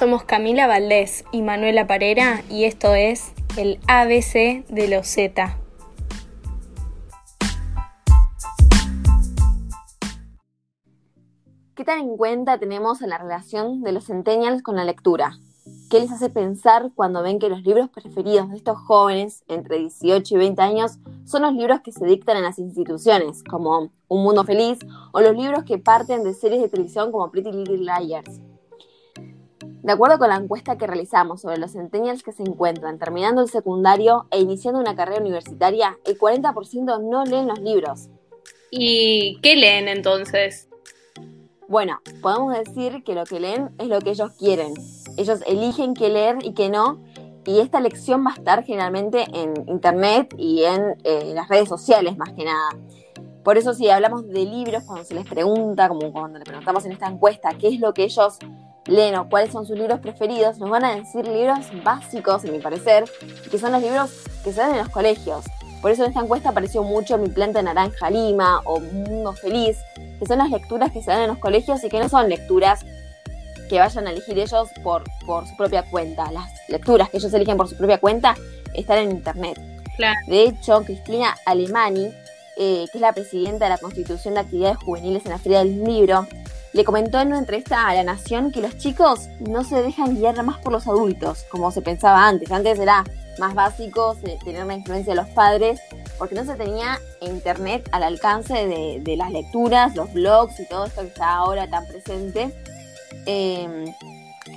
Somos Camila Valdés y Manuela Parera y esto es el ABC de los Z. ¿Qué tan en cuenta tenemos en la relación de los centennials con la lectura? ¿Qué les hace pensar cuando ven que los libros preferidos de estos jóvenes entre 18 y 20 años son los libros que se dictan en las instituciones, como Un Mundo Feliz, o los libros que parten de series de televisión como Pretty Little Liars? De acuerdo con la encuesta que realizamos sobre los centennials que se encuentran terminando el secundario e iniciando una carrera universitaria, el 40% no leen los libros. ¿Y qué leen entonces? Bueno, podemos decir que lo que leen es lo que ellos quieren. Ellos eligen qué leer y qué no. Y esta lección va a estar generalmente en internet y en eh, las redes sociales más que nada. Por eso si hablamos de libros, cuando se les pregunta, como cuando le preguntamos en esta encuesta, qué es lo que ellos leen o cuáles son sus libros preferidos, nos van a decir libros básicos, en mi parecer, que son los libros que se dan en los colegios. Por eso en esta encuesta apareció mucho Mi planta naranja lima o Mundo feliz, que son las lecturas que se dan en los colegios y que no son lecturas que vayan a elegir ellos por, por su propia cuenta. Las lecturas que ellos eligen por su propia cuenta están en internet. De hecho, Cristina Alemani, eh, que es la presidenta de la Constitución de Actividades Juveniles en la Feria del Libro, le comentó en una entrevista a La Nación que los chicos no se dejan guiar más por los adultos, como se pensaba antes. Antes era más básico tener la influencia de los padres, porque no se tenía internet al alcance de, las lecturas, los blogs y todo esto que está ahora tan presente. Em,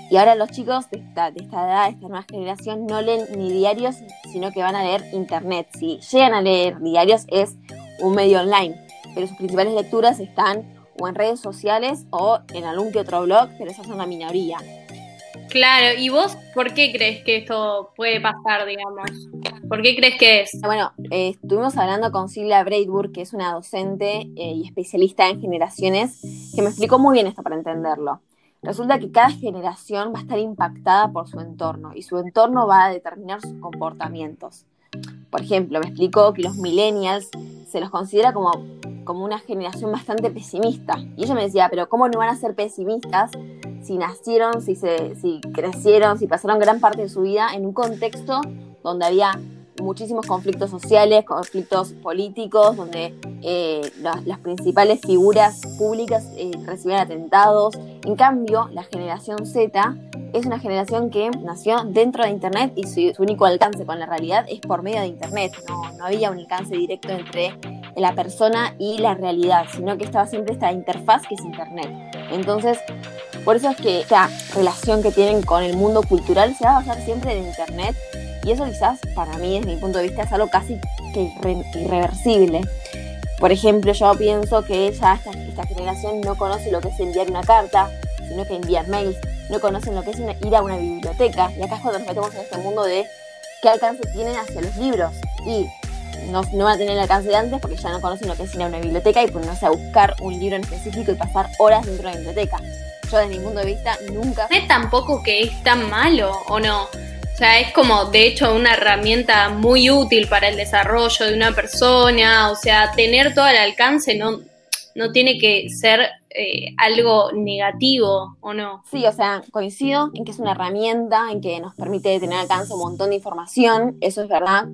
y ahora los chicos de esta, de esta edad, de esta nueva generación, no leen ni diarios, sino que van a leer internet. Si llegan a leer diarios es un medio online, pero sus principales lecturas están o en redes sociales o en algún que otro blog, pero esa es una minoría. Claro, ¿y vos por qué crees que esto puede pasar, digamos? ¿Por qué crees que es? Bueno, eh, estuvimos hablando con Silvia Braidburg, que es una docente eh, y especialista en generaciones, que me explicó muy bien esto para entenderlo. Resulta que cada generación va a estar impactada por su entorno y su entorno va a determinar sus comportamientos. Por ejemplo, me explicó que los millennials se los considera como como una generación bastante pesimista. Y ella me decía, pero ¿cómo no van a ser pesimistas si nacieron, si, se, si crecieron, si pasaron gran parte de su vida en un contexto donde había muchísimos conflictos sociales, conflictos políticos, donde eh, las, principales figuras públicas eh, recibían atentados. En cambio, la generación Z es una generación que nació dentro de Internet y su, único alcance con la realidad es por medio de Internet. No, no había un alcance directo entre la persona y la realidad, sino que estaba siempre esta interfaz que es Internet. Entonces, por eso es que esta relación que tienen con el mundo cultural se va a basar siempre en Internet y eso quizás para mí, desde mi punto de vista, es algo casi que irreversible. Por ejemplo, yo pienso que ya esta, generación no conoce lo que es enviar una carta, sino que enviar mails, no conocen lo que es ir a una biblioteca. Y acá es cuando nos metemos en este mundo de qué alcance tienen hacia los libros. Y no, no van a tener el alcance de antes porque ya no conocen lo que es ir a una biblioteca y ponerse a buscar un libro en específico y pasar horas dentro de la biblioteca. Yo desde mi punto de vista nunca... ¿Es tampoco que es tan malo o no? O sea, es como de hecho una herramienta muy útil para el desarrollo de una persona, o sea, tener todo el alcance no, no tiene que ser eh, algo negativo o no. Sí, o sea, coincido en que es una herramienta, en que nos permite tener alcance un montón de información, eso es verdad.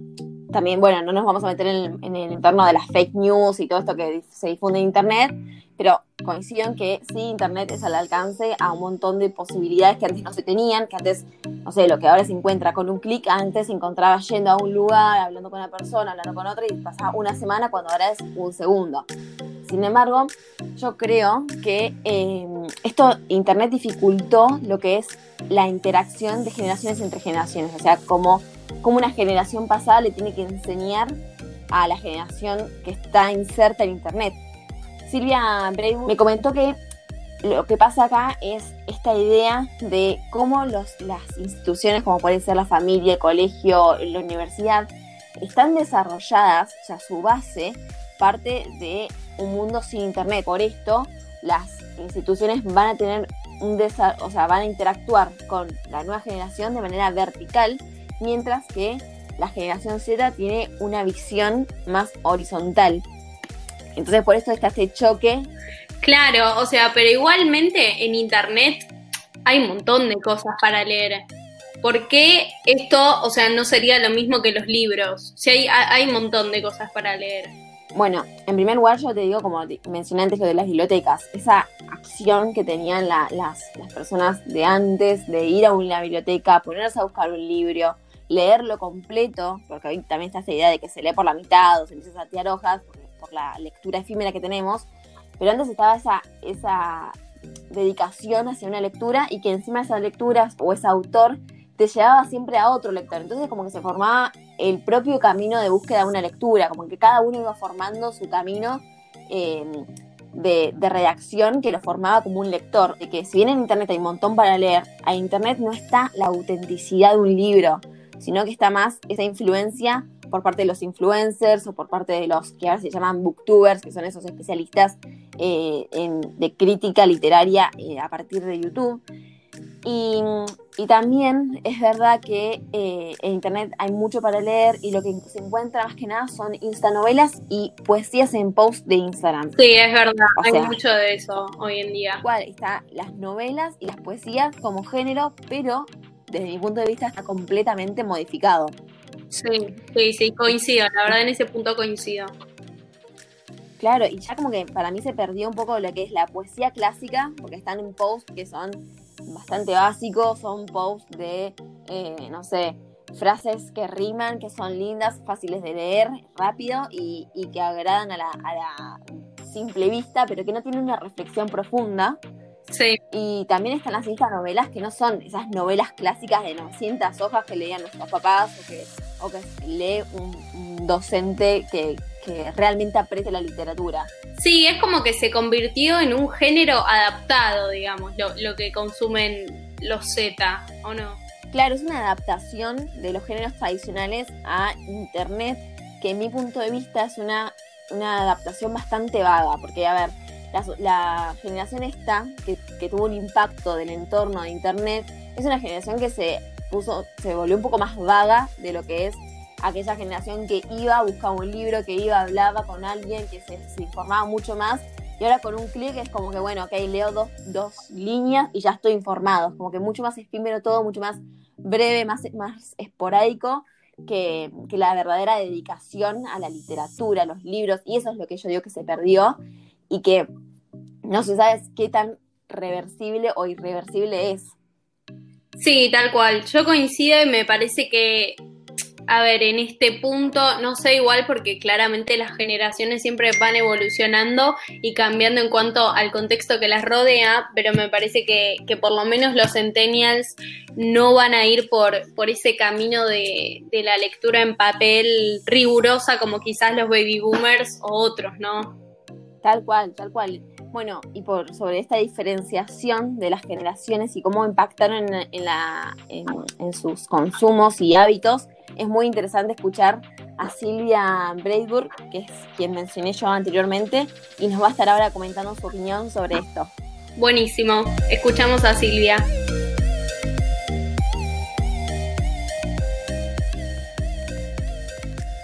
También, bueno, no nos vamos a meter en en el entorno de las fake news y todo esto que se difunde en Internet, pero coincido en que sí, Internet es al alcance a un montón de posibilidades que antes no se tenían, que antes, no sé, lo que ahora se encuentra con un clic, antes se encontraba yendo a un lugar, hablando con una persona, hablando con otra y pasaba una semana cuando ahora es un segundo. Sin embargo, yo creo que em, esto, Internet dificultó lo que es la interacción de generaciones entre generaciones, o sea, como, como una generación pasada le tiene que enseñar a la generación que está inserta en Internet Silvia Braywood me comentó que lo que pasa acá es esta idea de cómo las instituciones, como puede ser la familia, el colegio, la universidad, están desarrolladas, o sea, su base parte de un mundo sin internet. Por esto, las instituciones van a tener un o sea, van a interactuar con la nueva generación de manera vertical, mientras que la generación Z tiene una visión más horizontal. Entonces por eso está este choque. Claro, o sea, pero igualmente en Internet hay un montón de cosas para leer. ¿Por qué esto, o sea, no sería lo mismo que los libros? Si hay, hay un montón de cosas para leer. Bueno, en primer lugar yo te digo, como mencioné antes, lo de las bibliotecas, esa acción que tenían las, las, personas de antes de ir a una biblioteca, ponerse a buscar un libro, leerlo completo, porque hoy también está esa idea de que se lee por la mitad o se empieza a saltear hojas por, la lectura efímera que tenemos, pero antes estaba esa, esa dedicación hacia una lectura y que encima de esas lecturas o ese autor te llevaba siempre a otro lector. Entonces como que se formaba el propio camino de búsqueda de una lectura, como que cada uno iba formando su camino eh, de, redacción que lo formaba como un lector. De que si bien en Internet hay un montón para leer, a Internet no está la autenticidad de un libro, sino que está más esa influencia por parte de los influencers o por parte de los que ahora se llaman booktubers, que son esos especialistas eh, de crítica literaria eh, a partir de YouTube. Y, también es verdad que eh, en Internet hay mucho para leer y lo que se encuentra más que nada son instanovelas y poesías en post de Instagram. Sí, es verdad, hay mucho de eso hoy en día. Igual está las novelas y las poesías como género, pero desde mi punto de vista está completamente modificado. Sí, sí, sí, coincido, la verdad en ese punto coincido. Claro, y ya como que para mí se perdió un poco lo que es la poesía clásica, porque están en posts que son bastante básicos, son posts de, eh, no sé, frases que riman, que son lindas, fáciles de leer, rápido y, que agradan a la, a la, simple vista, pero que no tienen una reflexión profunda. Sí. Y también están las estas novelas que no son esas novelas clásicas de 900 hojas que leían nuestros papás o que, o que lee un docente que, que realmente aprecia la literatura. Sí, es como que se convirtió en un género adaptado, digamos, lo, que consumen los Z, ¿o no? Claro, es una adaptación de los géneros tradicionales a Internet, que en mi punto de vista es una, una adaptación bastante vaga, porque, a ver, la, generación esta, que, que, tuvo un impacto del entorno de Internet, es una generación que se puso, se volvió un poco más vaga de lo que es aquella generación que iba, buscaba un libro, que iba, hablaba con alguien, que se, informaba mucho más. Y ahora con un clic es como que, bueno, ok, leo dos, dos líneas y ya estoy informado. Como que mucho más efímero todo, mucho más breve, más, más esporádico que, que, la verdadera dedicación a la literatura, a los libros. Y eso es lo que yo digo que se perdió y que no se sabe qué tan reversible o irreversible es. Sí, tal cual. Yo coincido y me parece que a ver, en este punto, no sé igual porque claramente las generaciones siempre van evolucionando y cambiando en cuanto al contexto que las rodea, pero me parece que, por lo menos los centennials no van a ir por, por ese camino de, de la lectura en papel rigurosa como quizás los baby boomers o otros, ¿no? Tal cual, tal cual. Bueno, y por sobre esta diferenciación de las generaciones y cómo impactaron en, la, en, sus consumos y hábitos, es muy interesante escuchar a Silvia Breitburg, que es quien mencioné yo anteriormente, y nos va a estar ahora comentando su opinión sobre esto. Buenísimo, escuchamos a Silvia.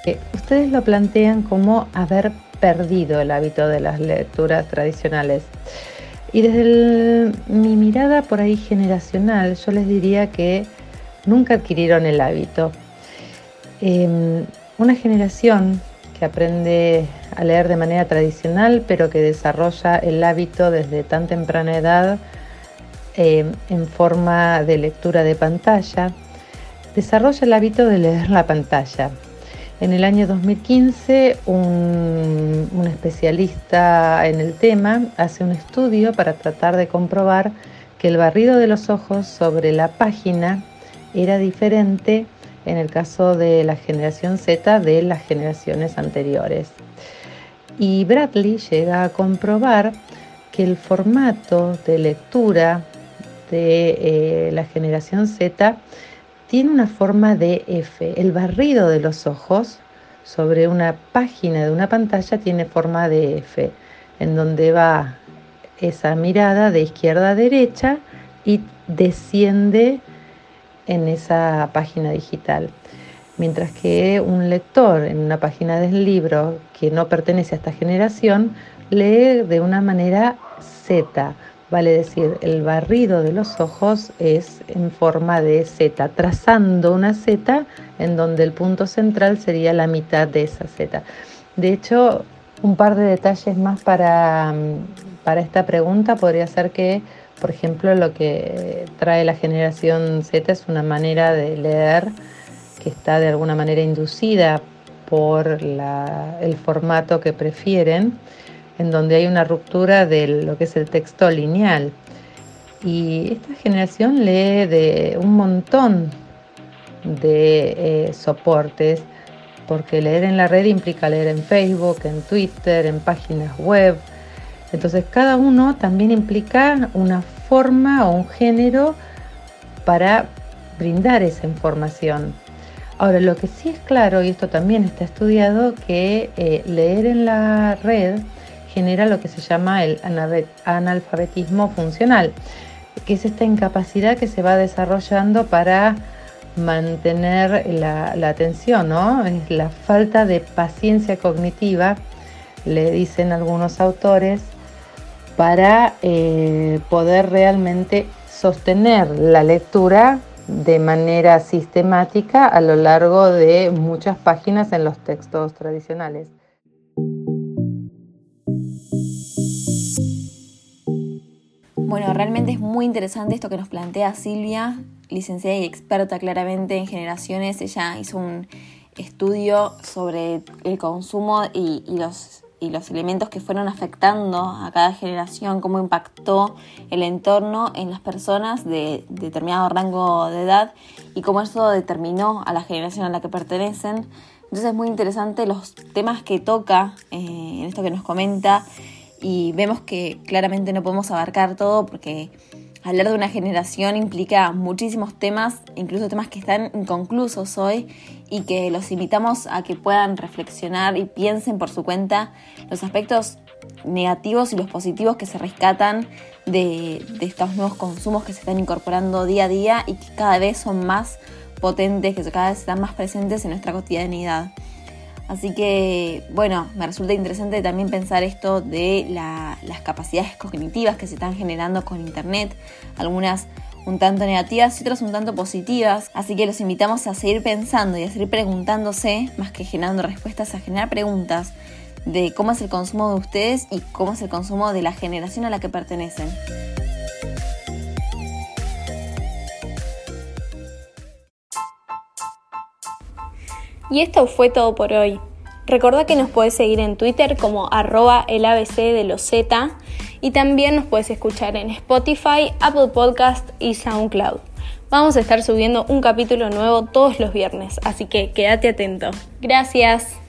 Eh, ustedes lo plantean como haber perdido el hábito de las lecturas tradicionales. Y desde mi mirada por ahí generacional, yo les diría que nunca adquirieron el hábito. Em, una generación que aprende a leer de manera tradicional, pero que desarrolla el hábito desde tan temprana edad em, en forma de lectura de pantalla, desarrolla el hábito de leer la pantalla, en el año 2015, un, especialista en el tema hace un estudio para tratar de comprobar que el barrido de los ojos sobre la página era diferente en el caso de la generación Z de las generaciones anteriores. Y Bradley llega a comprobar que el formato de lectura de eh, la generación Z tiene una forma de F. El barrido de los ojos sobre una página de una pantalla tiene forma de F, en donde va esa mirada de izquierda a derecha y desciende en esa página digital. Mientras que un lector en una página del libro que no pertenece a esta generación lee de una manera Z, vale decir, el barrido de los ojos es en forma de Z, trazando una Z en donde el punto central sería la mitad de esa Z. De hecho, un par de detalles más para, para esta pregunta podría ser que, por ejemplo, lo que trae la generación Z es una manera de leer que está de alguna manera inducida por el formato que prefieren, en donde hay una ruptura de lo que es el texto lineal. Y esta generación lee de un montón de eh, soportes, porque leer en la red implica leer en Facebook, en Twitter, en páginas web. Entonces cada uno también implica una forma o un género para brindar esa información. Ahora, lo que sí es claro, y esto también está estudiado, que eh, leer en la red genera lo que se llama el analfabetismo funcional, que es esta incapacidad que se va desarrollando para mantener la, atención, ¿no? Es la falta de paciencia cognitiva, le dicen algunos autores, para eh, poder realmente sostener la lectura de manera sistemática a lo largo de muchas páginas en los textos tradicionales. Bueno, realmente es muy interesante esto que nos plantea Silvia, licenciada y experta claramente en generaciones. Ella hizo un estudio sobre el consumo y, los y los elementos que fueron afectando a cada generación, cómo impactó el entorno en las personas de determinado rango de edad y cómo eso determinó a la generación a la que pertenecen. Entonces es muy interesante los temas que toca eh, en esto que nos comenta y vemos que claramente no podemos abarcar todo porque hablar de una generación implica muchísimos temas, incluso temas que están inconclusos hoy y que los invitamos a que puedan reflexionar y piensen por su cuenta los aspectos negativos y los positivos que se rescatan de, estos nuevos consumos que se están incorporando día a día y que cada vez son más potentes, que cada vez están más presentes en nuestra cotidianidad. Así que, bueno, me resulta interesante también pensar esto de las capacidades cognitivas que se están generando con Internet, algunas un tanto negativas y otras un tanto positivas. Así que los invitamos a seguir pensando y a seguir preguntándose, más que generando respuestas, a generar preguntas de cómo es el consumo de ustedes y cómo es el consumo de la generación a la que pertenecen. Y esto fue todo por hoy. Recordá que nos puedes seguir en Twitter como arroba el de los y también nos puedes escuchar en Spotify, Apple Podcast y SoundCloud. Vamos a estar subiendo un capítulo nuevo todos los viernes, así que quédate atento. Gracias.